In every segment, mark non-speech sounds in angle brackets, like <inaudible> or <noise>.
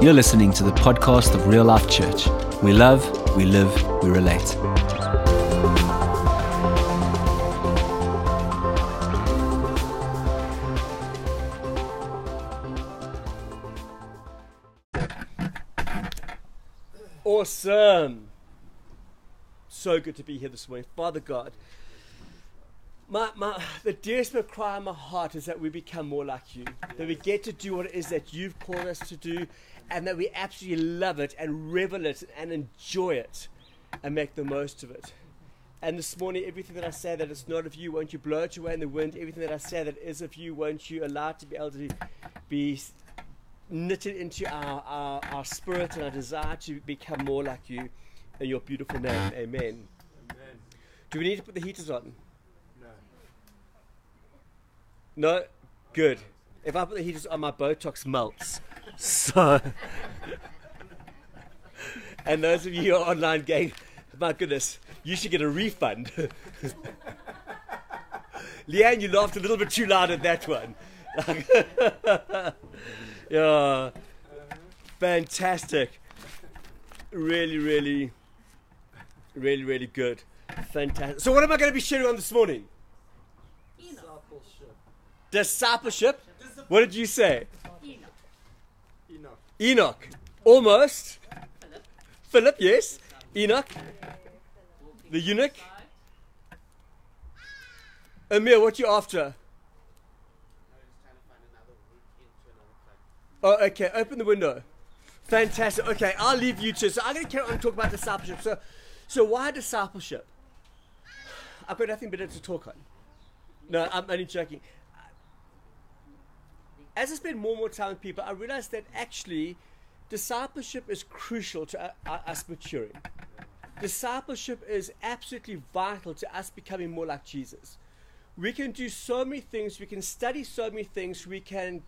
You're listening to the podcast of Real Life Church. We love, we live, we relate. Awesome. So good to be here this morning. Father God, my, my, the desperate cry in my heart is that we become more like you. That we get to do what it is that you've called us to do, and that we absolutely love it and revel it and enjoy it and make the most of it. And this morning, everything that I say that is not of you, won't you blow it away in the wind? Everything that I say that is of you, won't you allow it to be able to be knitted into our, our, our spirit and our desire to become more like you in your beautiful name. Amen. Amen. Do we need to put the heaters on? No. No? Good. If I put the heaters on, my Botox melts. So. <laughs> and those of you who are online going, my goodness, you should get a refund. <laughs> Leanne, you laughed a little bit too loud at that one. <laughs> yeah. Fantastic. Really, really, really, really good. Fantastic. So, what am I going to be sharing on this morning? Discipleship. Discipleship. What did you say? Enoch. Enoch. Enoch. Almost. Philip, yes. Enoch. The eunuch. Amir, what you after? Oh, okay. Open the window. Fantastic. Okay, I'll leave you two. So I'm going to carry on and talk about discipleship. So, so why discipleship? I've got nothing better to talk on. No, I'm only joking. As I spend more and more time with people, I realize that actually discipleship is crucial to us maturing. Discipleship is absolutely vital to us becoming more like Jesus. We can do so many things, we can study so many things, we can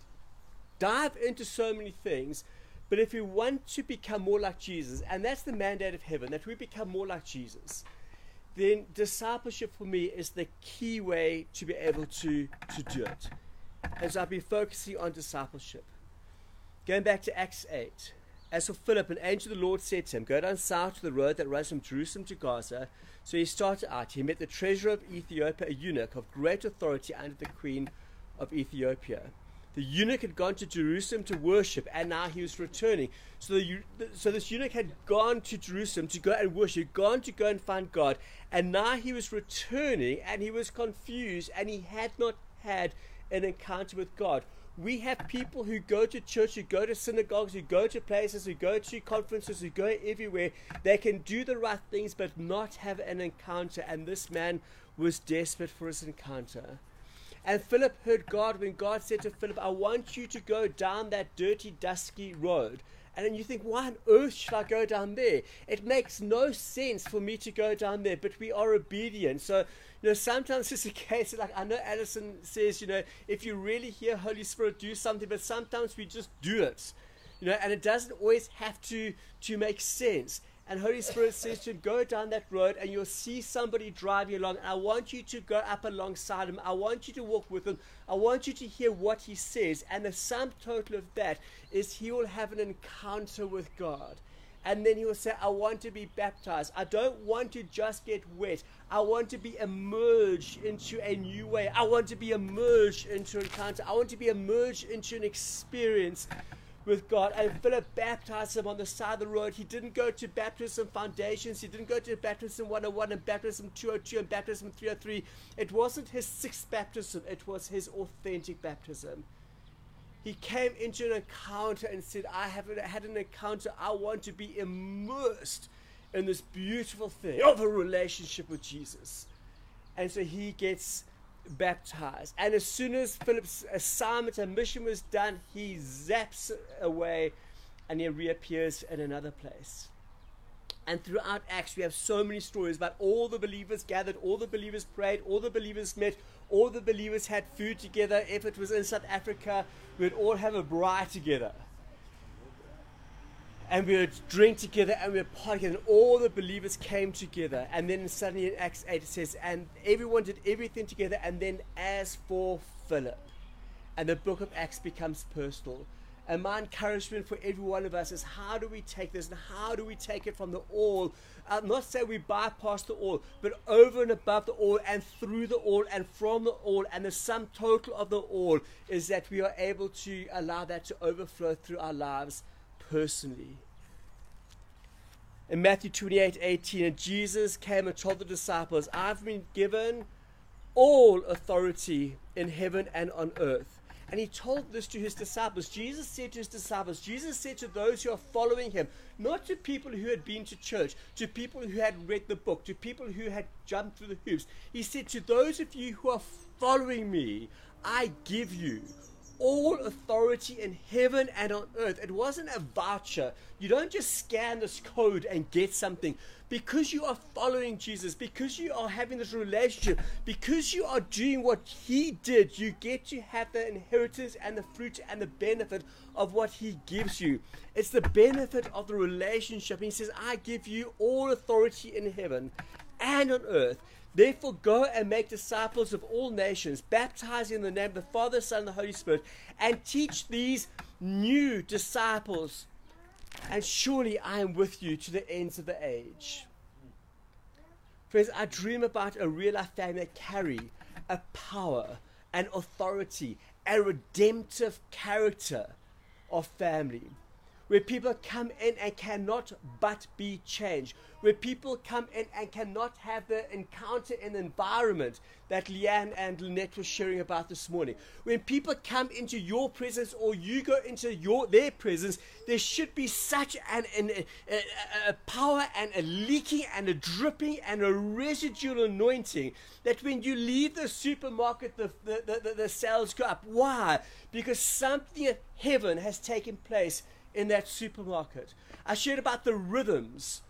dive into so many things, but if we want to become more like Jesus, and that's the mandate of heaven, that we become more like Jesus, then discipleship for me is the key way to be able to, to do it. So I've been focusing on discipleship. Going back to Acts 8. As for Philip, an angel of the Lord said to him, Go down south to the road that runs from Jerusalem to Gaza. So he started out. He met the treasurer of Ethiopia, a eunuch of great authority under the queen of Ethiopia. The eunuch had gone to Jerusalem to worship, and now he was returning. So, the, so this eunuch had gone to Jerusalem to go and worship, gone to go and find God, and now he was returning, and he was confused, and he had not had an encounter with God. We have people who go to church, who go to synagogues, who go to places, who go to conferences, who go everywhere. They can do the right things, but not have an encounter. And this man was desperate for his encounter. And Philip heard God when God said to Philip, I want you to go down that dirty, dusty road. And then you think, why on earth should I go down there? It makes no sense for me to go down there, but we are obedient. So, you know, sometimes it's a case like I know Addison says, you know, if you really hear Holy Spirit do something, but sometimes we just do it. You know, and it doesn't always have to to make sense. And Holy Spirit says to him, Go down that road and you'll see somebody driving along. And I want you to go up alongside him. I want you to walk with him. I want you to hear what he says. And the sum total of that is he will have an encounter with God. And then he will say, I want to be baptized. I don't want to just get wet. I want to be emerged into a new way. I want to be emerged into an encounter. I want to be emerged into an experience with God. And Philip baptized him on the side of the road. He didn't go to baptism foundations. He didn't go to baptism 101 and baptism 202 and baptism 303. It wasn't his sixth baptism, it was his authentic baptism. He came into an encounter and said, I have had an encounter. I want to be immersed in this beautiful thing of a relationship with Jesus. And so he gets baptized. And as soon as Philip's assignment and mission was done, he zaps away and he reappears in another place. And throughout Acts, we have so many stories about all the believers gathered, all the believers prayed, all the believers met, all the believers had food together. If it was in South Africa, we'd all have a braai together. And we would drink together and we would party together. And all the believers came together. And then suddenly in Acts 8 it says, and everyone did everything together. And then as for Philip, and the book of Acts becomes personal. And my encouragement for every one of us is how do we take this and how do we take it from the all? I'm not saying we bypass the all, but over and above the all and through the all and from the all. And the sum total of the all is that we are able to allow that to overflow through our lives personally. In Matthew 28 18, and Jesus came and told the disciples, I've been given all authority in heaven and on earth. And he told this to his disciples. Jesus said to his disciples, Jesus said to those who are following him, not to people who had been to church, to people who had read the book, to people who had jumped through the hoops. He said, To those of you who are following me, I give you all authority in heaven and on earth. It wasn't a voucher. You don't just scan this code and get something. Because you are following Jesus, because you are having this relationship, because you are doing what He did, you get to have the inheritance and the fruit and the benefit of what He gives you. It's the benefit of the relationship. He says, I give you all authority in heaven and on earth. Therefore, go and make disciples of all nations, baptizing in the name of the Father, Son, and the Holy Spirit, and teach these new disciples. And surely I am with you to the ends of the age. Friends, I dream about a real life family that carry a power, an authority, a redemptive character of family where people come in and cannot but be changed, where people come in and cannot have the encounter in the environment that Leanne and Lynette were sharing about this morning. When people come into your presence or you go into your their presence, there should be such an, an a, a, power and a leaking and a dripping and a residual anointing that when you leave the supermarket, the, the, the, the sales go up. Why? Because something of heaven has taken place in that supermarket. I shared about the rhythms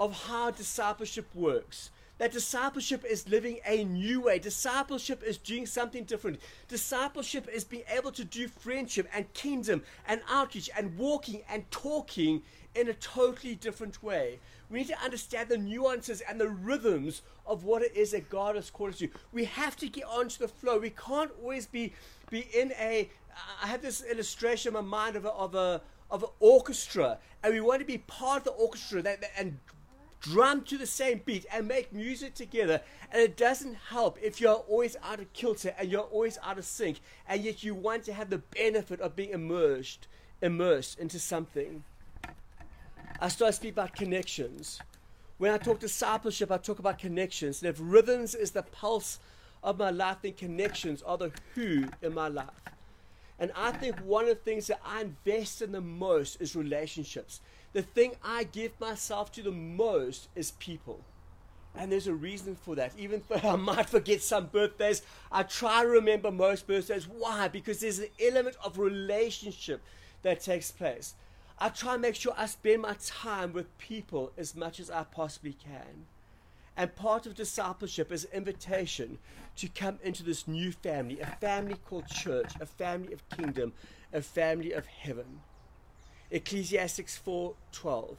of how discipleship works. That discipleship is living a new way. Discipleship is doing something different. Discipleship is being able to do friendship and kingdom and outreach and walking and talking in a totally different way. We need to understand the nuances and the rhythms of what it is that God has called us to. We have to get onto the flow. We can't always be be in a. I have this illustration in my mind of a, of a of an orchestra and we want to be part of the orchestra that, that, and drum to the same beat and make music together. And it doesn't help if you're always out of kilter and you're always out of sync and yet you want to have the benefit of being immersed immersed into something. I start to speak about connections. When i talk discipleship i talk about connections. And if rhythms is the pulse of my life then connections are the who in my life and I think one of the things that I invest in the most is relationships. The thing I give myself to the most is people. And there's a reason for that. Even though I might forget some birthdays, I try to remember most birthdays. Why? Because there's an element of relationship that takes place. I try and make sure I spend my time with people as much as I possibly can. And part of discipleship is invitation to come into this new family, a family called church, a family of kingdom, a family of heaven. Ecclesiastes 4:12.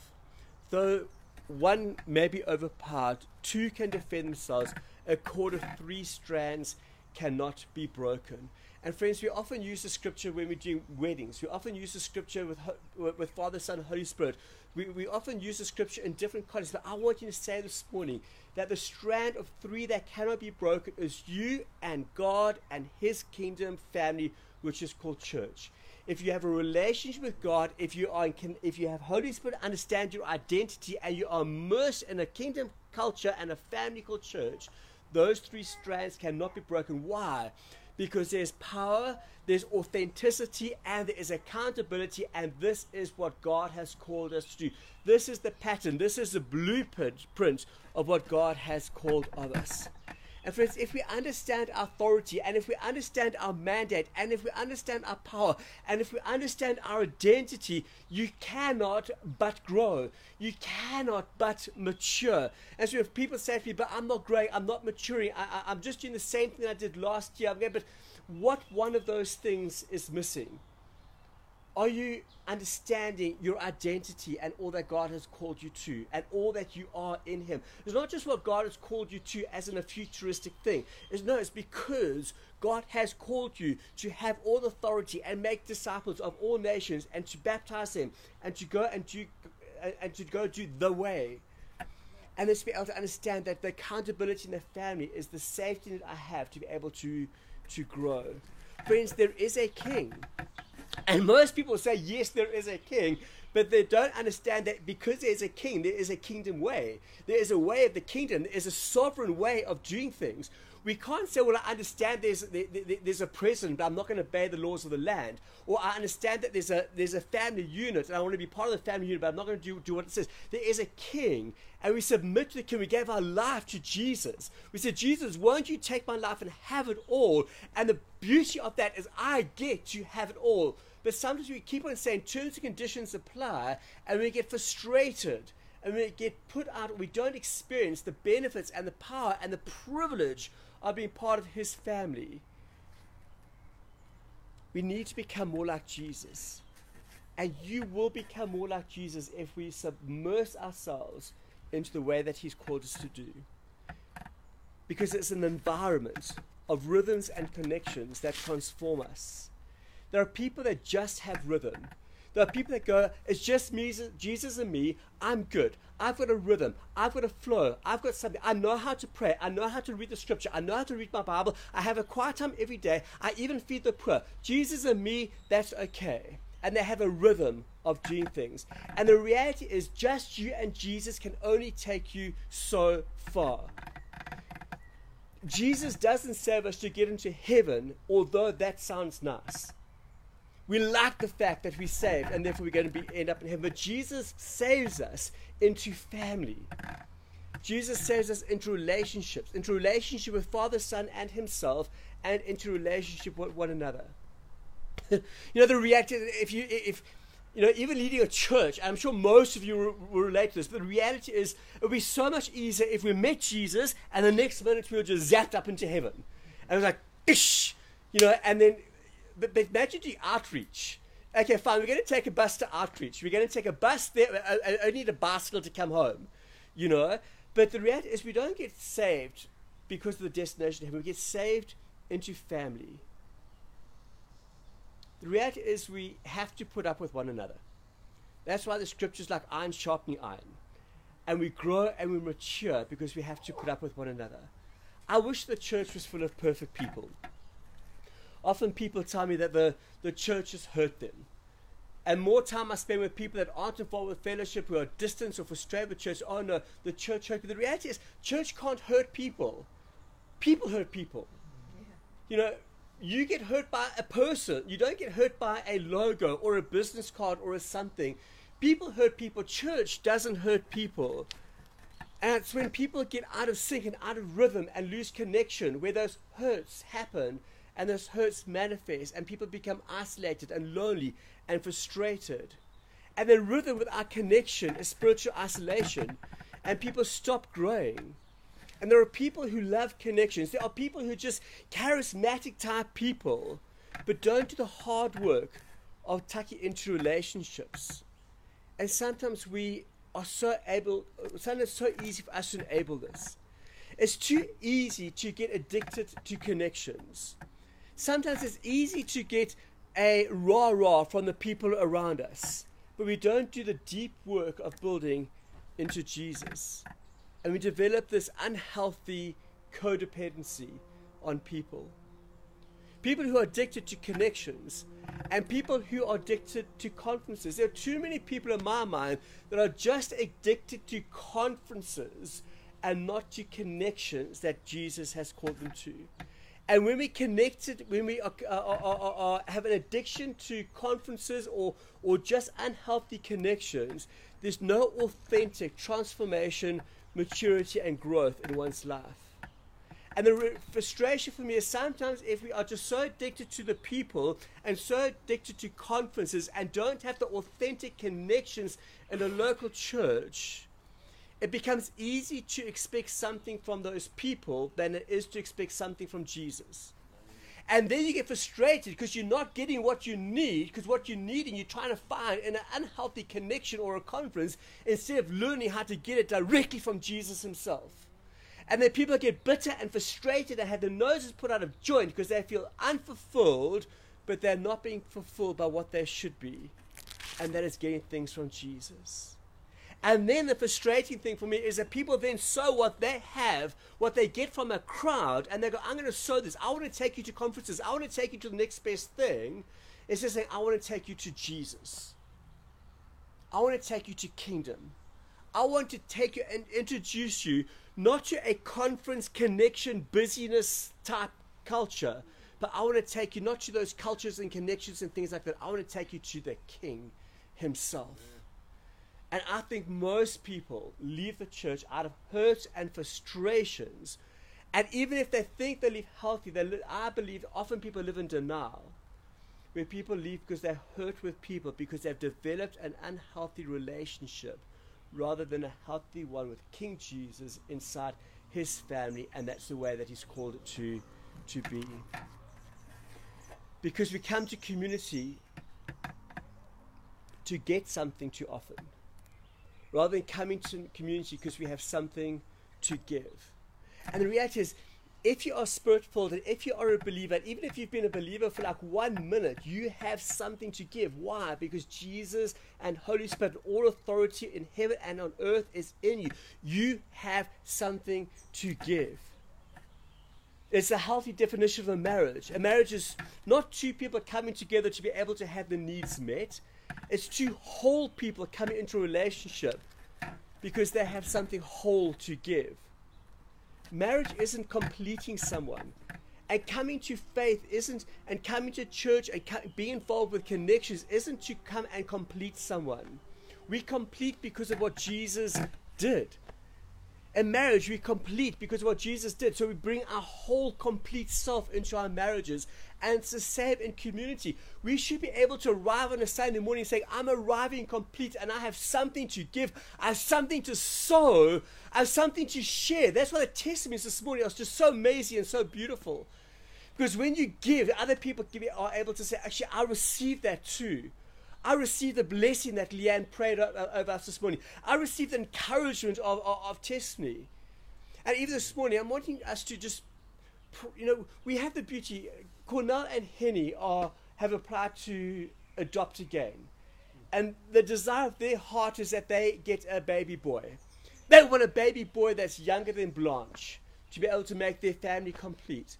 Though one may be overpowered, two can defend themselves. A cord of three strands cannot be broken. And friends, we often use the scripture when we're doing weddings. We often use the scripture with, with Father, Son, Holy Spirit. We, we often use the scripture in different contexts. But I want you to say this morning that the strand of three that cannot be broken is you and God and His kingdom family, which is called church. If you have a relationship with God, if you are in, if you have Holy Spirit, understand your identity, and you are immersed in a kingdom culture and a family called church, those three strands cannot be broken. Why? Because there's power, there's authenticity, and there is accountability, and this is what God has called us to do. This is the pattern, this is the blueprint of what God has called of us. And friends, if we understand authority, and if we understand our mandate, and if we understand our power, and if we understand our identity, you cannot but grow. You cannot but mature. And so if people say to me, but I'm not growing, I'm not maturing, I, am just doing the same thing I did last year, but what one of those things is missing? Are you understanding your identity and all that God has called you to and all that you are in Him? It's not just what God has called you to as in a futuristic thing. It's no, it's because God has called you to have all authority and make disciples of all nations and to baptize them and to go and to and to go do the way. And to be able to understand that the accountability in the family is the safety that I have to be able to to grow. Friends, there is a king. And most people say, yes, there is a king, but they don't understand that because there's a king, there is a kingdom way. There is a way of the kingdom, there is a sovereign way of doing things. We can't say, well, I understand there's, there, there's a president, but I'm not going to obey the laws of the land. Or I understand that there's a, there's a family unit, and I want to be part of the family unit, but I'm not going to do, do what it says. There is a king, and we submit to the king. We gave our life to Jesus. We said, Jesus, won't you take my life and have it all? And the beauty of that is I get to have it all. But sometimes we keep on saying terms and conditions apply, and we get frustrated and we get put out, we don't experience the benefits and the power and the privilege of being part of his family. We need to become more like Jesus. And you will become more like Jesus if we submerge ourselves into the way that he's called us to do. Because it's an environment of rhythms and connections that transform us. There are people that just have rhythm there are people that go, it's just me, Jesus and me. I'm good. I've got a rhythm. I've got a flow. I've got something. I know how to pray. I know how to read the scripture. I know how to read my Bible. I have a quiet time every day. I even feed the poor. Jesus and me, that's okay. And they have a rhythm of doing things. And the reality is, just you and Jesus can only take you so far. Jesus doesn't save us to get into heaven, although that sounds nice. We like the fact that we're saved and therefore we're going to be end up in heaven. But Jesus saves us into family. Jesus saves us into relationships, into relationship with Father, Son, and Himself, and into relationship with one another. <laughs> you know, the reality, if you, if, you know, even leading a church, I'm sure most of you will relate to this, but the reality is it would be so much easier if we met Jesus and the next minute we were just zapped up into heaven. And it was like, ish, you know, and then imagine the outreach. Okay, fine. We're going to take a bus to outreach. We're going to take a bus there. I, I need a bicycle to come home, you know. But the reality is, we don't get saved because of the destination heaven. We get saved into family. The reality is, we have to put up with one another. That's why the scriptures like iron sharpening iron. And we grow and we mature because we have to put up with one another. I wish the church was full of perfect people. Often people tell me that the, the church has hurt them. And more time I spend with people that aren't involved with fellowship, who are distant or frustrated with church, oh no, the church hurt. But the reality is, church can't hurt people. People hurt people. Yeah. You know, you get hurt by a person. You don't get hurt by a logo or a business card or a something. People hurt people. Church doesn't hurt people. And it's when people get out of sync and out of rhythm and lose connection where those hurts happen and those hurts manifest, and people become isolated and lonely and frustrated. And the rhythm with our connection is spiritual isolation, and people stop growing. And there are people who love connections. There are people who are just charismatic type people, but don't do the hard work of tucking into relationships. And sometimes we are so able, sometimes it's so easy for us to enable this. It's too easy to get addicted to connections sometimes it's easy to get a rah rah from the people around us, but we don't do the deep work of building into Jesus. And we develop this unhealthy codependency on people. People who are addicted to connections and people who are addicted to conferences. There are too many people in my mind that are just addicted to conferences and not to connections that Jesus has called them to. And when we connected, when we are, are, are, have an addiction to conferences or, or just unhealthy connections, there's no authentic transformation, maturity, and growth in one's life. And the frustration for me is sometimes if we are just so addicted to the people and so addicted to conferences and don't have the authentic connections in a local church, it becomes easy to expect something from those people than it is to expect something from Jesus. And then you get frustrated because you're not getting what you need, because what you need and you're trying to find in an unhealthy connection or a conference instead of learning how to get it directly from Jesus himself. And then people get bitter and frustrated and have their noses put out of joint because they feel unfulfilled, but they're not being fulfilled by what they should be. And that is getting things from Jesus. And then the frustrating thing for me is that people then sow what they have, what they get from a crowd, and they go, I'm going to sow this. I want to take you to conferences. I want to take you to the next best thing. It's just saying, I want to take you to Jesus. I want to take you to kingdom. I want to take you and introduce you not to a conference connection busyness type culture, but I want to take you not to those cultures and connections and things like that. I want to take you to the King himself. And I think most people leave the church out of hurt and frustrations. And even if they think they live healthy, they li- I believe often people live in denial. Where people leave because they're hurt with people because they've developed an unhealthy relationship rather than a healthy one with King Jesus inside his family. And that's the way that he's called it to, to be. Because we come to community to get something too offer rather than coming to community because we have something to give. And the reality is, if you are spirit filled and if you are a believer, even if you've been a believer for like one minute, you have something to give. Why? Because Jesus and Holy Spirit, all authority in heaven and on earth is in you. You have something to give. It's a healthy definition of a marriage. A marriage is not two people coming together to be able to have the needs met. It's two whole people coming into a relationship because they have something whole to give. Marriage isn't completing someone. And coming to faith isn't, and coming to church and co- being involved with connections isn't to come and complete someone. We complete because of what Jesus did. In marriage, we complete because of what Jesus did. So we bring our whole complete self into our marriages. And it's the same in community. We should be able to arrive on a Sunday morning saying, I'm arriving complete and I have something to give. I have something to sow. I have something to share. That's why the testimonies this morning are just so amazing and so beautiful. Because when you give, other people are able to say, actually, I received that too. I received the blessing that Leanne prayed over us this morning. I received the encouragement of, of, of testimony. And even this morning, I'm wanting us to just, you know, we have the beauty. Cornell and Henny are have applied to adopt again. And the desire of their heart is that they get a baby boy. They want a baby boy that's younger than Blanche to be able to make their family complete.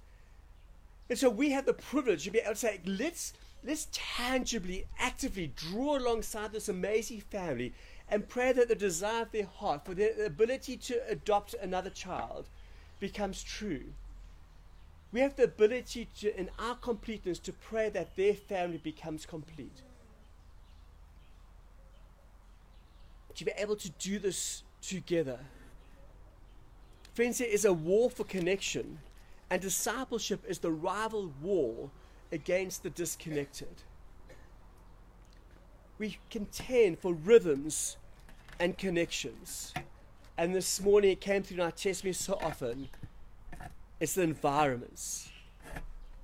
And so we have the privilege to be able to say, let's let's tangibly, actively draw alongside this amazing family and pray that the desire of their heart for the ability to adopt another child becomes true. We have the ability to, in our completeness, to pray that their family becomes complete. To be able to do this together. Friends, there is a war for connection, and discipleship is the rival war against the disconnected. We contend for rhythms and connections. And this morning it came through in our testimony so often. It's the environments.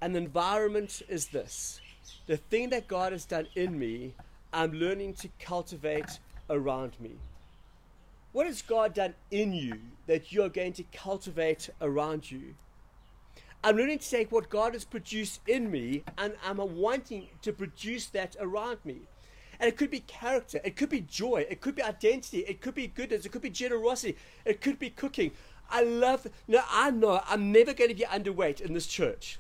And the environment is this the thing that God has done in me, I'm learning to cultivate around me. What has God done in you that you're going to cultivate around you? I'm learning to take what God has produced in me and I'm wanting to produce that around me. And it could be character, it could be joy, it could be identity, it could be goodness, it could be generosity, it could be cooking. I love, no, I know I'm never going to get underweight in this church.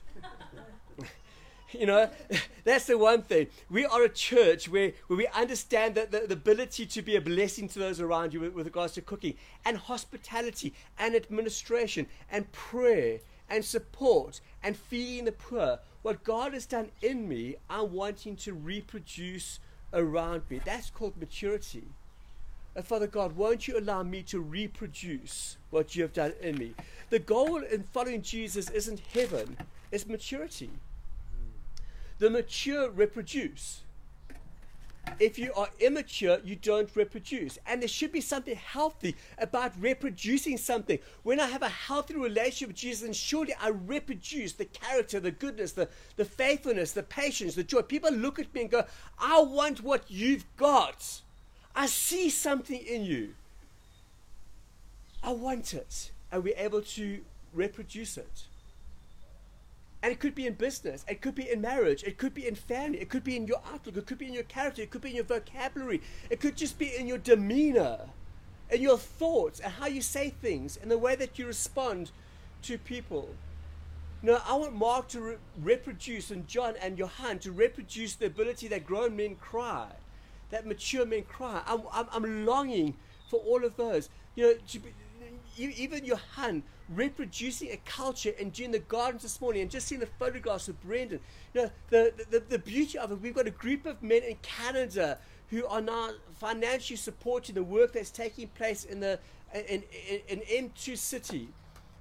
<laughs> you know, <laughs> that's the one thing. We are a church where, where we understand that the, the ability to be a blessing to those around you with, with regards to cooking and hospitality and administration and prayer and support and feeding the poor. What God has done in me, I'm wanting to reproduce around me. That's called maturity. And Father God, won't you allow me to reproduce what you have done in me? The goal in following Jesus isn't heaven, it's maturity. The mature reproduce. If you are immature, you don't reproduce. And there should be something healthy about reproducing something. When I have a healthy relationship with Jesus, then surely I reproduce the character, the goodness, the, the faithfulness, the patience, the joy. People look at me and go, I want what you've got. I see something in you. I want it. And we're able to reproduce it. And it could be in business, it could be in marriage, it could be in family, it could be in your outlook, it could be in your character, it could be in your vocabulary, it could just be in your demeanor, in your thoughts, and how you say things, and the way that you respond to people. No, I want Mark to re- reproduce, and John and Johan to reproduce the ability that grown men cry, that mature men cry. I'm, I'm, I'm longing for all of those. You know, to be, even your Johan reproducing a culture and doing the gardens this morning and just seeing the photographs of Brendan. You know, the, the, the beauty of it, we've got a group of men in Canada who are now financially supporting the work that's taking place in the in, in, in M2 City,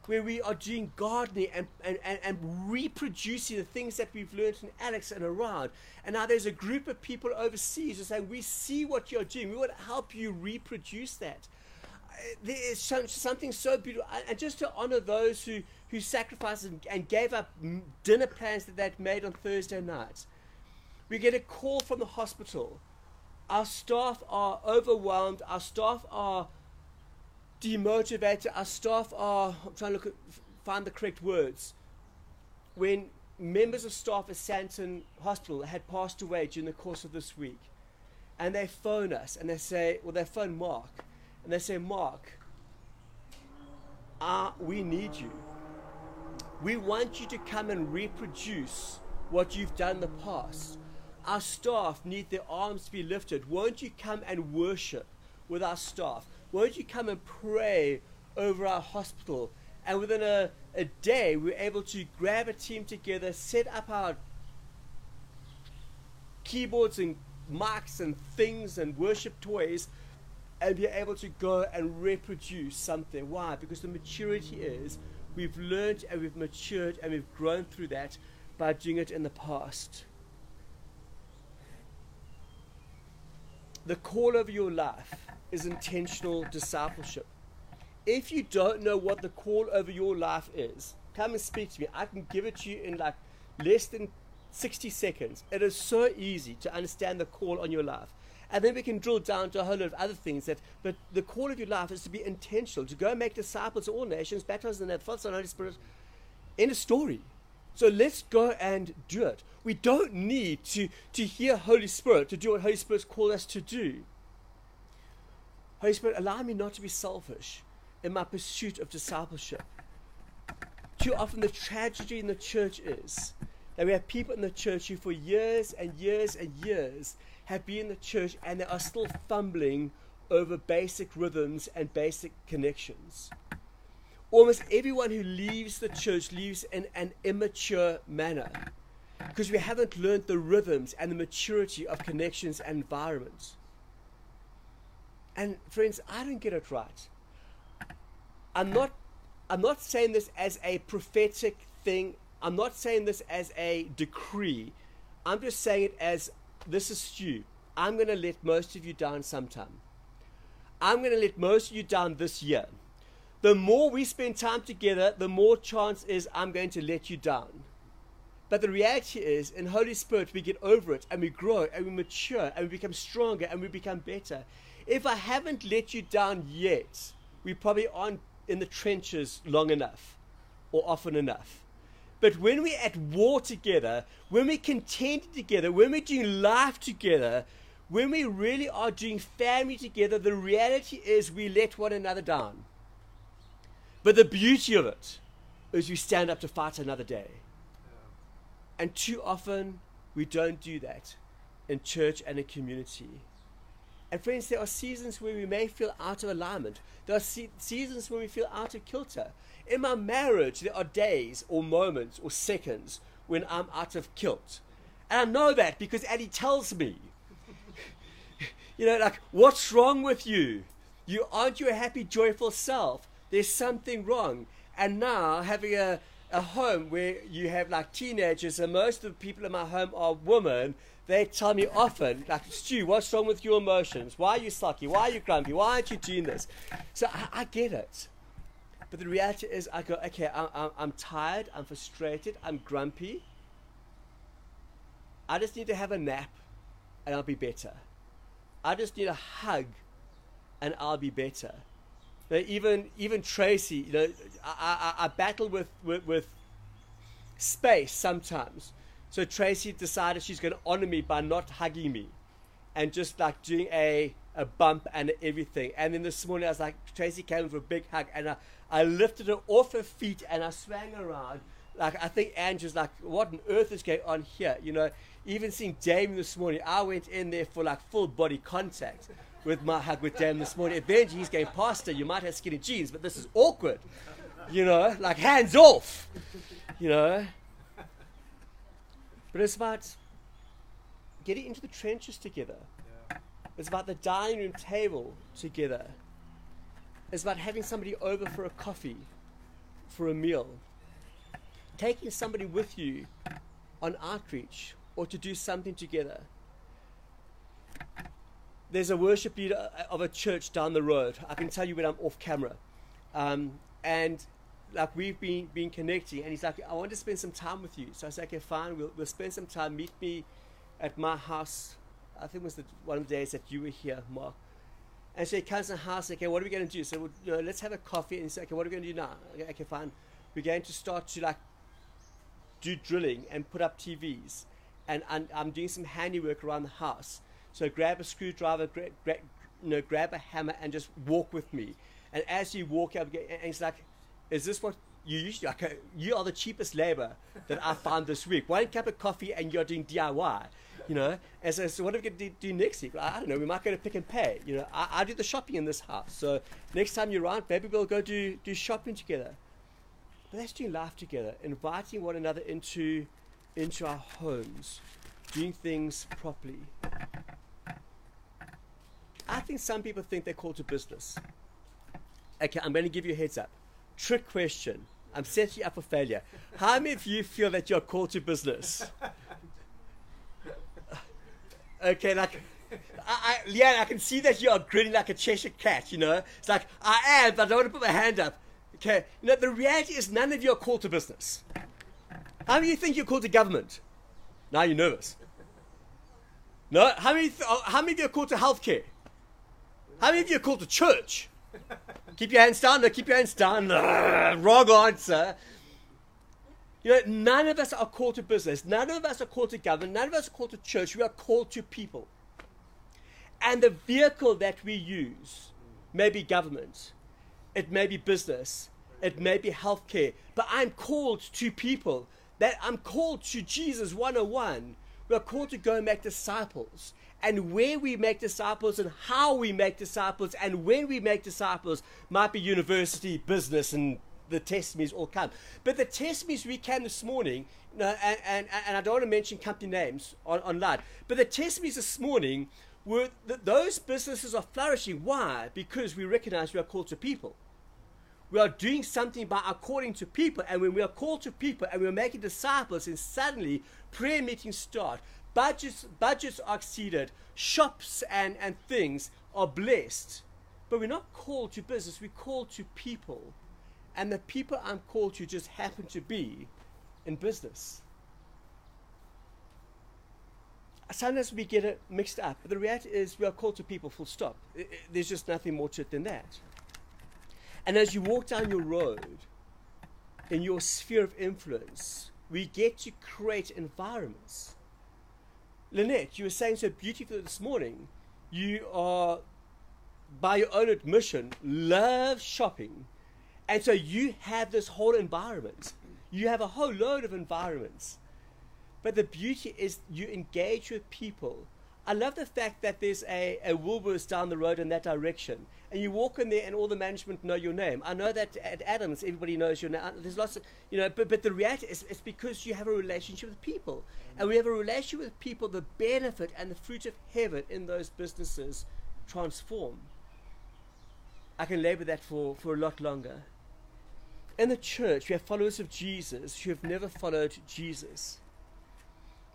where we are doing gardening and, and, and, and reproducing the things that we've learned in Alex and around. And now there's a group of people overseas who are saying, We see what you're doing, we want to help you reproduce that there is something so beautiful, and just to honor those who who sacrificed and, and gave up dinner plans that they'd made on Thursday night. We get a call from the hospital. Our staff are overwhelmed. Our staff are demotivated. Our staff are. I'm trying to look at, find the correct words. When members of staff at Sandton Hospital had passed away during the course of this week, and they phone us and they say, well, they phone Mark and they say, Mark, uh, we need you. We want you to come and reproduce what you've done in the past. Our staff need their arms to be lifted. Won't you come and worship with our staff? Won't you come and pray over our hospital? And within a, a day, we're able to grab a team together, set up our keyboards and mics and things and worship toys and be able to go and reproduce something. Why? Because the maturity is we've learned and we've matured and we've grown through that by doing it in the past. The call of your life is intentional discipleship. If you don't know what the call over your life is, come and speak to me. I can give it to you in like less than 60 seconds. It is so easy to understand the call on your life. And then we can drill down to a whole lot of other things that, but the call of your life is to be intentional, to go and make disciples of all nations, baptize them in the Father, Son, Holy Spirit. In a story. So let's go and do it. We don't need to, to hear Holy Spirit to do what Holy Spirit's called us to do. Holy Spirit, allow me not to be selfish in my pursuit of discipleship. Too often, the tragedy in the church is that we have people in the church who, for years and years and years, have been in the church and they are still fumbling over basic rhythms and basic connections. Almost everyone who leaves the church leaves in an immature manner because we haven't learned the rhythms and the maturity of connections and environments. And friends, I don't get it right. I'm not I'm not saying this as a prophetic thing. I'm not saying this as a decree. I'm just saying it as this is Stu. I'm going to let most of you down sometime. I'm going to let most of you down this year. The more we spend time together, the more chance is I'm going to let you down. But the reality is, in Holy Spirit, we get over it and we grow and we mature and we become stronger and we become better. If I haven't let you down yet, we probably aren't in the trenches long enough or often enough. But when we're at war together, when we're contented together, when we're doing life together, when we really are doing family together, the reality is we let one another down. But the beauty of it is we stand up to fight another day. And too often we don't do that in church and in community. And friends, there are seasons where we may feel out of alignment. There are se- seasons when we feel out of kilter. In my marriage, there are days or moments or seconds when I'm out of kilt. And I know that because Addie tells me. <laughs> you know, like, what's wrong with you? You aren't you a happy, joyful self? There's something wrong. And now having a, a home where you have like teenagers, and most of the people in my home are women, they tell me often, like, Stu, what's wrong with your emotions? Why are you sulky? Why are you grumpy? Why aren't you doing this? So I, I get it. But the reality is, I go, okay, I'm, I'm, I'm tired, I'm frustrated, I'm grumpy. I just need to have a nap and I'll be better. I just need a hug and I'll be better. Know, even even Tracy, you know, I, I, I battle with, with, with space sometimes. So Tracy decided she's going to honor me by not hugging me and just like doing a, a bump and everything. And then this morning I was like, Tracy came for a big hug and I, I lifted her off her feet and I swang around. Like, I think Andrew's like, what on earth is going on here? You know, even seeing Damien this morning, I went in there for like full body contact with my hug with Damien this morning. Eventually he's going, Pastor, you might have skinny jeans, but this is awkward. You know, like hands off. You know. But it's about getting into the trenches together. It's about the dining room table together. It's about having somebody over for a coffee, for a meal. Taking somebody with you on outreach or to do something together. There's a worship leader of a church down the road. I can tell you when I'm off camera. Um, and like we've been been connecting, and he's like, I want to spend some time with you. So I said, okay, fine, we'll, we'll spend some time. Meet me at my house. I think it was the, one of the days that you were here, Mark. And so he comes to the house, okay, what are we going to do? So, well, you know, let's have a coffee. And said, okay, what are we going to do now? Okay, okay, fine. We're going to start to like do drilling and put up TVs. And, and I'm doing some handiwork around the house. So grab a screwdriver, gra- gra- you know, grab a hammer, and just walk with me. And as you walk up, and he's like, is this what you usually okay, uh, you are the cheapest labor that I found this week. One cup of coffee and you're doing DIY. You know, and so, so what are we going to do next week? I don't know. We might go to Pick n Pay. You know, I, I do the shopping in this house. So next time you're around, maybe we'll go do do shopping together. But that's doing life together, inviting one another into into our homes, doing things properly. I think some people think they're called to business. Okay, I'm going to give you a heads up trick question. I'm setting you up for failure. How many of you feel that you're called to business? Okay, like, I, I, Leanne, I can see that you are grinning like a Cheshire cat, you know? It's like, I am, but I don't want to put my hand up. Okay, you know, the reality is none of you are called to business. How many think you're called to government? Now you're nervous. No? How many, th- oh, how many of you are called to healthcare? How many of you are called to church? keep your hands down. No, keep your hands down. <laughs> wrong answer. You know, none of us are called to business. None of us are called to government. None of us are called to church. We are called to people. And the vehicle that we use may be government, it may be business, it may be healthcare, but I'm called to people. That I'm called to Jesus 101. We are called to go and make disciples and where we make disciples and how we make disciples and when we make disciples might be university, business, and the testimonies all come. But the testimonies we came this morning, and, and, and I don't want to mention company names on, online, but the testimonies this morning were that those businesses are flourishing. Why? Because we recognize we are called to people. We are doing something by according to people, and when we are called to people and we're making disciples, and suddenly prayer meetings start, budgets, budgets are exceeded, shops and, and things are blessed. But we're not called to business, we're called to people. And the people I'm called to just happen to be in business. Sometimes we get it mixed up, but the reality is we are called to people full stop. There's just nothing more to it than that. And as you walk down your road, in your sphere of influence, we get to create environments Lynette, you were saying so beautifully this morning. You are, by your own admission, love shopping. And so you have this whole environment. You have a whole load of environments. But the beauty is you engage with people I love the fact that there's a, a Woolworths down the road in that direction. And you walk in there and all the management know your name. I know that at Adams, everybody knows your name. There's lots of, you know, but, but the reality is it's because you have a relationship with people. And we have a relationship with people, the benefit and the fruit of heaven in those businesses transform. I can labor that for, for a lot longer. In the church, we have followers of Jesus who have never followed Jesus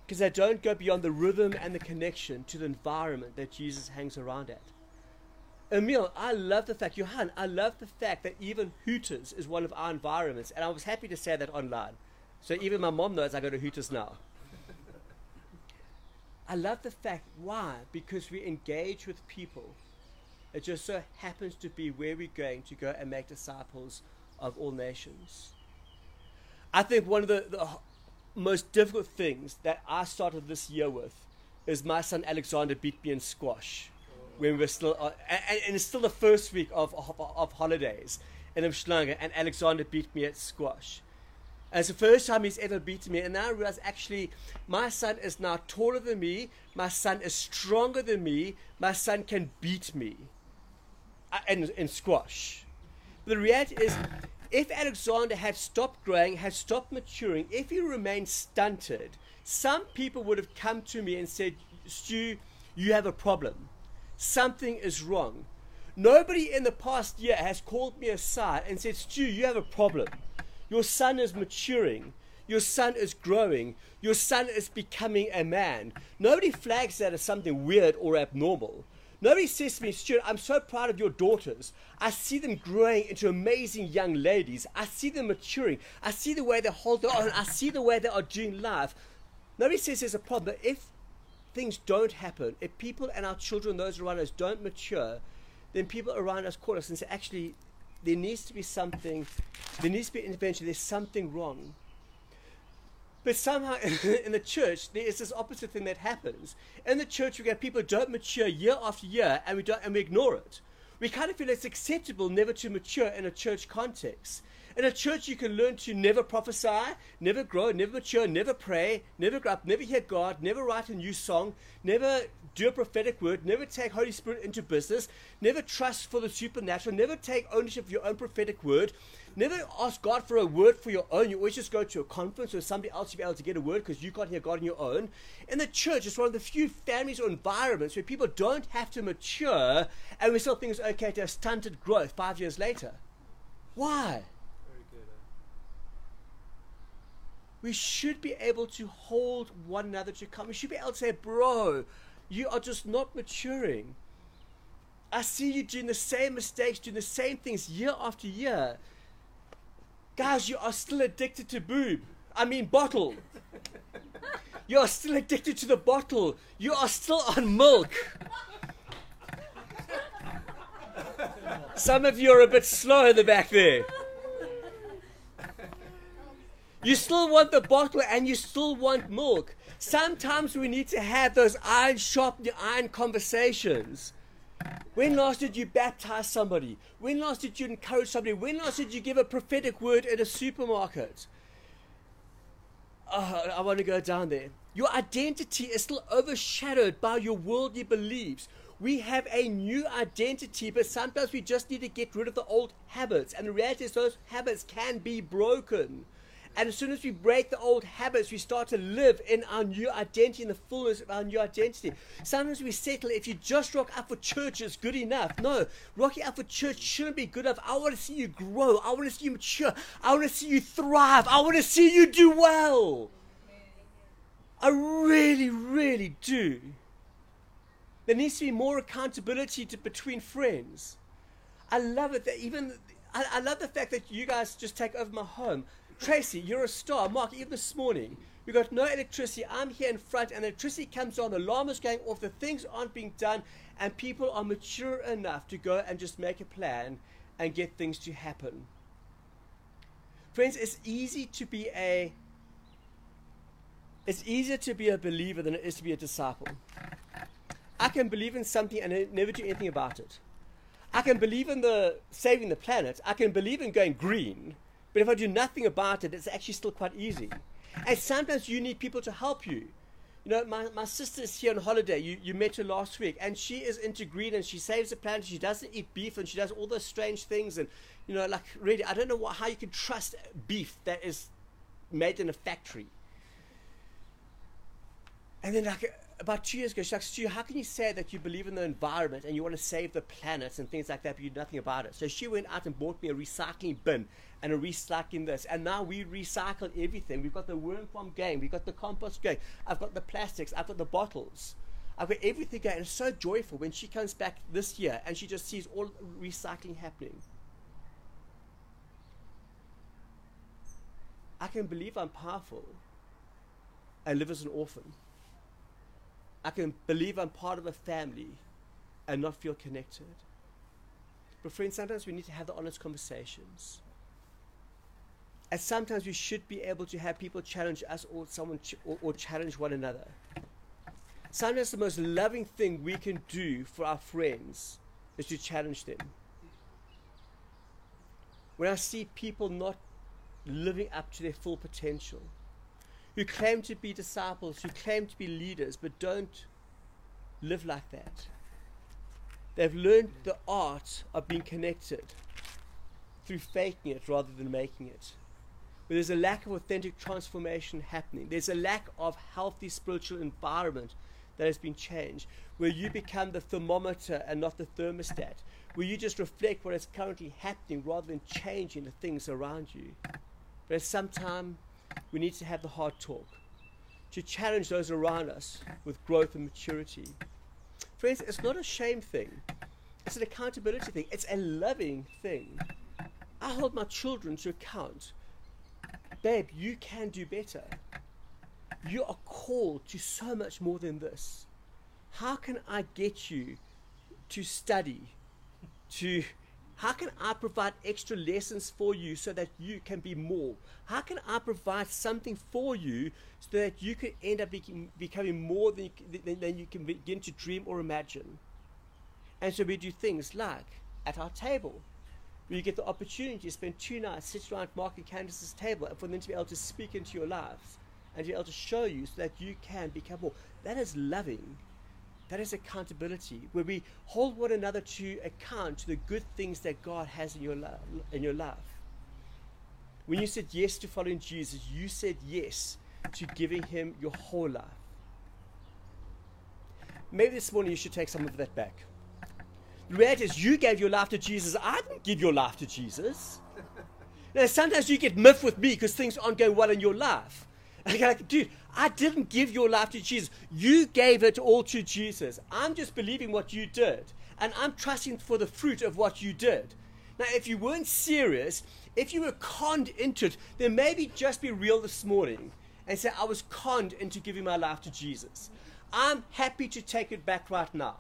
because they don't go beyond the rhythm and the connection to the environment that Jesus hangs around at. Emil, I love the fact, Johan, I love the fact that even Hooters is one of our environments, and I was happy to say that online. So even my mom knows I go to Hooters now. I love the fact, why? Because we engage with people. It just so happens to be where we're going to go and make disciples of all nations. I think one of the, the most difficult things that I started this year with is my son Alexander beat me in squash when we were still, uh, and, and, it's still the first week of, of, of holidays in Umhlanga, and Alexander beat me at squash. And it's the first time he's ever beaten me, and now I realize actually my son is now taller than me, my son is stronger than me, my son can beat me uh, in, in squash. The reality is, if Alexander had stopped growing, had stopped maturing, if he remained stunted, some people would have come to me and said, Stu, you have a problem. Something is wrong. Nobody in the past year has called me aside and said, Stu, you have a problem. Your son is maturing. Your son is growing. Your son is becoming a man. Nobody flags that as something weird or abnormal. Nobody says to me, Stuart, I'm so proud of your daughters. I see them growing into amazing young ladies. I see them maturing. I see the way they hold on. I see the way they are doing life. Nobody says there's a problem. But if things don't happen, if people and our children, those around us, don't mature, then people around us call us and say, actually, there needs to be something, there needs to be intervention, there's something wrong. But somehow <laughs> in the church, there is this opposite thing that happens. In the church, we get people don't mature year after year, and we don't, and we ignore it. We kind of feel it's acceptable never to mature in a church context. In a church, you can learn to never prophesy, never grow, never mature, never pray, never grow up, never hear God, never write a new song, never do a prophetic word, never take Holy Spirit into business, never trust for the supernatural, never take ownership of your own prophetic word, never ask God for a word for your own. You always just go to a conference or somebody else to be able to get a word because you can't hear God on your own. And the church, is one of the few families or environments where people don't have to mature and we still think it's okay to have stunted growth five years later. Why? Very good. We should be able to hold one another to come. We should be able to say, bro, you are just not maturing. I see you doing the same mistakes, doing the same things year after year. Guys, you are still addicted to boob. I mean, bottle. <laughs> You are still addicted to the bottle. You are still on milk. Some of you are a bit slow in the back there. You still want the bottle and you still want milk. Sometimes we need to have those iron sharpening iron conversations. When last did you baptize somebody? When last did you encourage somebody? When last did you give a prophetic word at a supermarket? Oh, I want to go down there. Your identity is still overshadowed by your worldly beliefs. We have a new identity, but sometimes we just need to get rid of the old habits. And the reality is, those habits can be broken. And as soon as we break the old habits, we start to live in our new identity, in the fullness of our new identity. Sometimes we settle if you just rock up for church, it's good enough. No, rocking up for church shouldn't be good enough. I want to see you grow. I want to see you mature. I want to see you thrive. I want to see you do well. I really, really do. There needs to be more accountability to, between friends. I love it that even I, I love the fact that you guys just take over my home. Tracy, you're a star. Mark, even this morning, we got no electricity. I'm here in front, and electricity comes on, the alarm is going off, the things aren't being done, and people are mature enough to go and just make a plan and get things to happen. Friends, it's easy to be a it's easier to be a believer than it is to be a disciple. I can believe in something and never do anything about it. I can believe in the saving the planet. I can believe in going green, but if I do nothing about it, it's actually still quite easy. And sometimes you need people to help you. You know, my, my sister is here on holiday. You, you met her last week, and she is into green and she saves the planet. She doesn't eat beef and she does all those strange things. And, you know, like, really, I don't know what, how you can trust beef that is made in a factory. And then, like, about two years ago, she's like, Stu, how can you say that you believe in the environment and you want to save the planet and things like that, but you do nothing about it? So she went out and bought me a recycling bin and recycling this. And now we recycle everything. We've got the worm farm going, we've got the compost going, I've got the plastics, I've got the bottles. I've got everything going. And it's so joyful when she comes back this year and she just sees all recycling happening. I can believe I'm powerful and live as an orphan. I can believe I'm part of a family and not feel connected. But, friends, sometimes we need to have the honest conversations. And sometimes we should be able to have people challenge us or someone ch- or, or challenge one another. Sometimes the most loving thing we can do for our friends is to challenge them. When I see people not living up to their full potential, who claim to be disciples, who claim to be leaders, but don't live like that. They've learned the art of being connected through faking it rather than making it. Where there's a lack of authentic transformation happening, there's a lack of healthy spiritual environment that has been changed, where you become the thermometer and not the thermostat, where you just reflect what is currently happening rather than changing the things around you. But at some time, we need to have the hard talk to challenge those around us with growth and maturity. Friends, it's not a shame thing, it's an accountability thing, it's a loving thing. I hold my children to account. Babe, you can do better. You are called to so much more than this. How can I get you to study, to how can I provide extra lessons for you so that you can be more? How can I provide something for you so that you can end up becoming more than than, than you can begin to dream or imagine? And so we do things like at our table, where you get the opportunity to spend two nights sitting around Mark and Candace's table and for them to be able to speak into your lives and to be able to show you so that you can become more. That is loving. That is accountability, where we hold one another to account to the good things that God has in your, lo- in your life. When you said yes to following Jesus, you said yes to giving Him your whole life. Maybe this morning you should take some of that back. Is, you gave your life to Jesus. I didn't give your life to Jesus. Now, sometimes you get miffed with me because things aren't going well in your life. <laughs> Like, dude, I didn't give your life to Jesus. You gave it all to Jesus. I'm just believing what you did. And I'm trusting for the fruit of what you did. Now, if you weren't serious, if you were conned into it, then maybe just be real this morning and say, I was conned into giving my life to Jesus. I'm happy to take it back right now.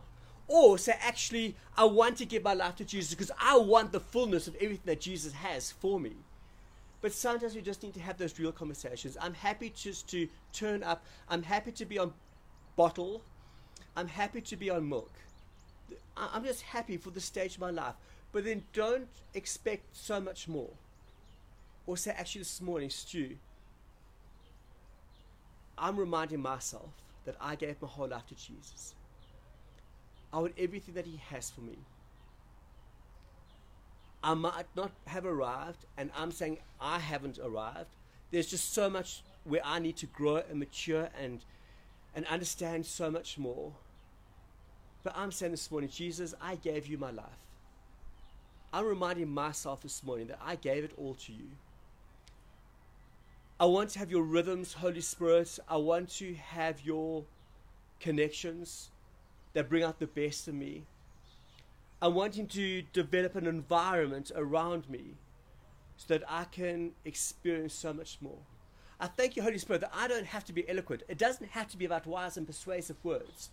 Or say, actually, I want to give my life to Jesus because I want the fullness of everything that Jesus has for me. But sometimes we just need to have those real conversations. I'm happy just to turn up. I'm happy to be on bottle. I'm happy to be on milk. I'm just happy for the stage of my life. But then don't expect so much more. Or say, actually, this morning, Stu, I'm reminding myself that I gave my whole life to Jesus. Want everything that He has for me. I might not have arrived, and I'm saying I haven't arrived. There's just so much where I need to grow and mature and and understand so much more. But I'm saying this morning, Jesus, I gave you my life. I'm reminding myself this morning that I gave it all to you. I want to have your rhythms, Holy Spirit. I want to have your connections that bring out the best in me. I'm wanting to develop an environment around me so that I can experience so much more. I thank you, Holy Spirit, that I don't have to be eloquent. It doesn't have to be about wise and persuasive words.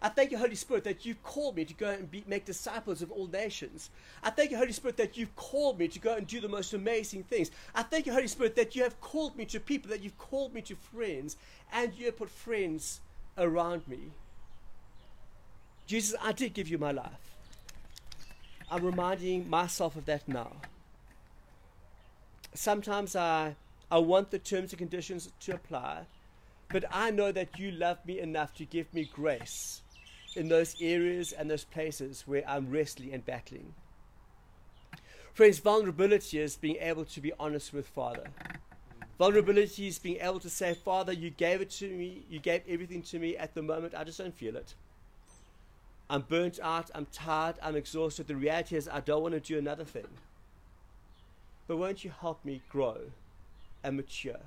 I thank you, Holy Spirit, that you've called me to go and be, make disciples of all nations. I thank you, Holy Spirit, that you've called me to go and do the most amazing things. I thank you, Holy Spirit, that you have called me to people, that you've called me to friends, and you have put friends around me. Jesus, I did give you my life. I'm reminding myself of that now. Sometimes I, I want the terms and conditions to apply, but I know that you love me enough to give me grace in those areas and those places where I'm wrestling and battling. Friends, vulnerability is being able to be honest with Father. Vulnerability is being able to say, Father, you gave it to me, you gave everything to me at the moment, I just don't feel it. I'm burnt out, I'm tired, I'm exhausted. The reality is, I don't want to do another thing. But won't you help me grow and mature?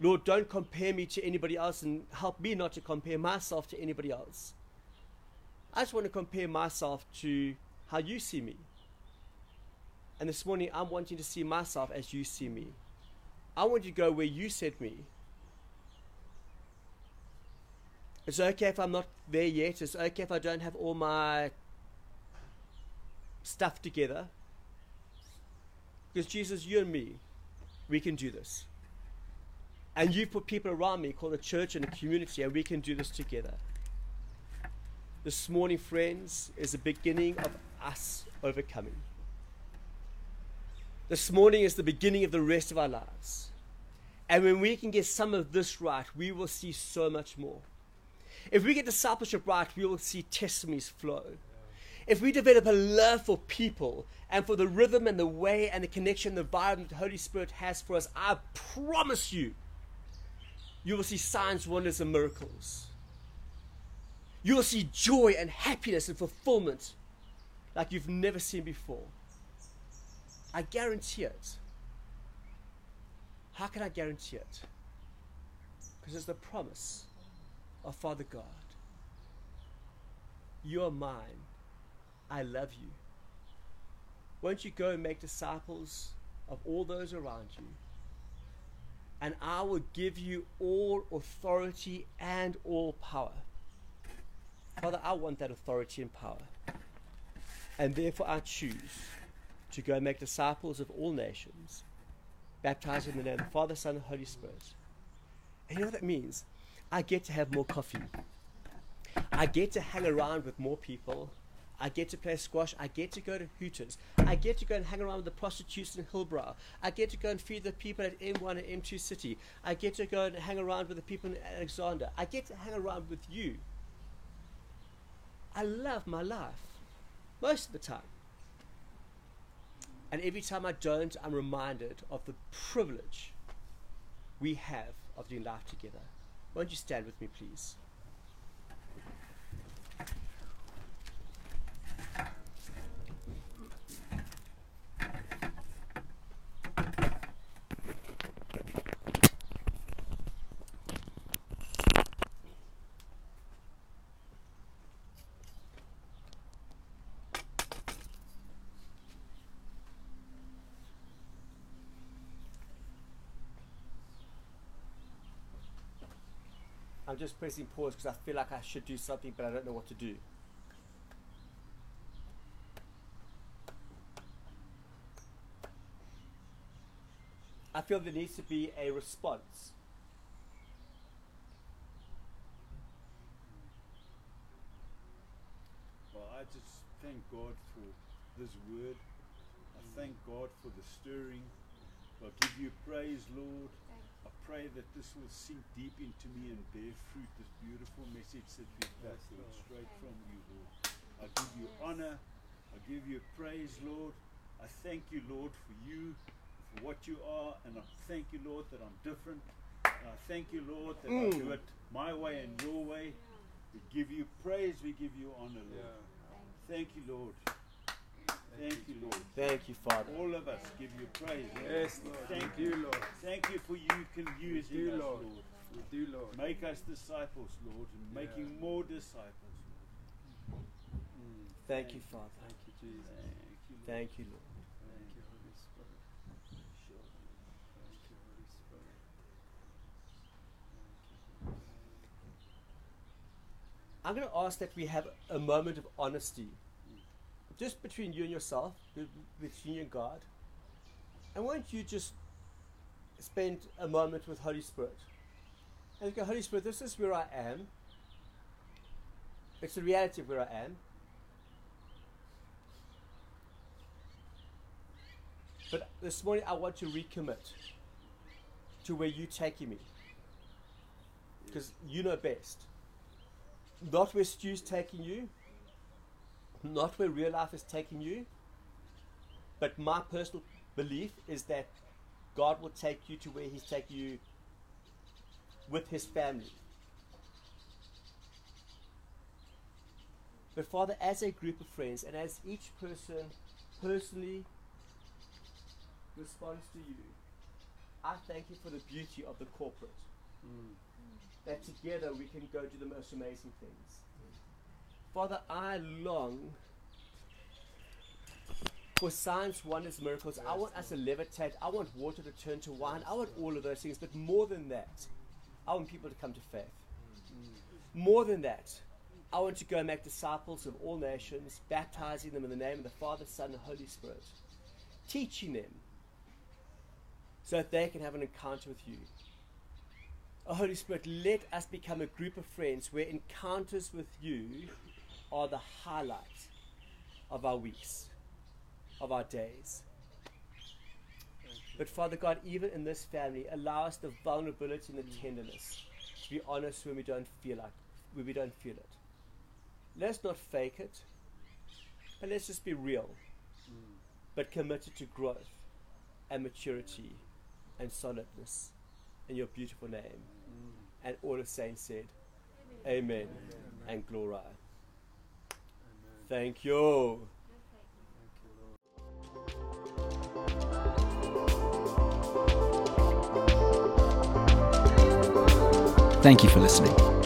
Lord, don't compare me to anybody else and help me not to compare myself to anybody else. I just want to compare myself to how you see me. And this morning, I'm wanting to see myself as you see me. I want you to go where you set me. It's okay if I'm not there yet. It's okay if I don't have all my stuff together. Because Jesus, you and me, we can do this. And you've put people around me called a church and a community, and we can do this together. This morning, friends, is the beginning of us overcoming. This morning is the beginning of the rest of our lives. And when we can get some of this right, we will see so much more. If we get discipleship right, we will see testimonies flow. If we develop a love for people and for the rhythm and the way and the connection, the environment the Holy Spirit has for us, I promise you, you will see signs, wonders, and miracles. You will see joy and happiness and fulfillment like you've never seen before. I guarantee it. How can I guarantee it? Because it's the promise of Father God. You are mine. I love you. Won't you go and make disciples of all those around you? And I will give you all authority and all power. Father, I want that authority and power. And therefore I choose to go and make disciples of all nations, baptizing in the name of the Father, Son, and Holy Spirit. And you know what that means? I get to have more coffee. I get to hang around with more people. I get to play squash. I get to go to Hooters. I get to go and hang around with the prostitutes in Hillbrow. I get to go and feed the people at M1 and M2 City. I get to go and hang around with the people in Alexandra. I get to hang around with you. I love my life most of the time. And every time I don't, I'm reminded of the privilege we have of doing life together. Won't you stand with me, please? I'm just pressing pause because I feel like I should do something, but I don't know what to do. I feel there needs to be a response. Well, I just thank God for this word. I thank God for the stirring. I give you praise, Lord. I pray that this will sink deep into me and bear fruit, this beautiful message that we've got, Lord, straight from you, Lord. I give you honor. I give you praise, Lord. I thank you, Lord, for you, for what you are, and I thank you, Lord, that I'm different. And I thank you, Lord, that I do mm. it my way and your way. We give you praise, we give you honor, Lord. Thank you, Lord. Thank you, Lord. Thank you, Father. All of us give you praise. Lord. Yes, Lord. Thank we you. do, Lord. Thank you for you can use We us, Lord. Lord. We do, Lord. Make us disciples, Lord, and Yeah. making more disciples. Lord. Mm. Thank you, Father. Thank you, Jesus. Thank you, Lord. Thank you, Lord. Thank you, Holy Spirit. Sure. Thank you, Holy Spirit. Thank you. I'm going to ask that we have a moment of honesty, just between you and yourself, between you and God. And won't you just spend a moment with Holy Spirit? And go, Holy Spirit, this is where I am. It's the reality of where I am. But this morning I want to recommit to where you're taking me. Because you know best not where Stu's taking you, not where real life is taking you, but my personal belief is that God will take you to where He's taking you with His family. But Father, as a group of friends and as each person personally responds to you, I thank you for the beauty of the corporate. Mm. That together we can go do the most amazing things. Father, I long for signs, wonders, miracles. I want us to levitate. I want water to turn to wine. I want all of those things. But more than that, I want people to come to faith. Mm. More than that, I want to go and make disciples of all nations, baptizing them in the name of the Father, Son, and Holy Spirit, teaching them so that they can have an encounter with you. Oh, Holy Spirit, let us become a group of friends where encounters with you are the highlight of our weeks, of our days. But Father God, even in this family, allow us the vulnerability and the tenderness to be honest when we don't feel like when we don't feel it. Let's not fake it, but let's just be real, but committed to growth and maturity and solidness in your beautiful name. And all the saints said, Amen, and glory. Thank you. Thank you for listening.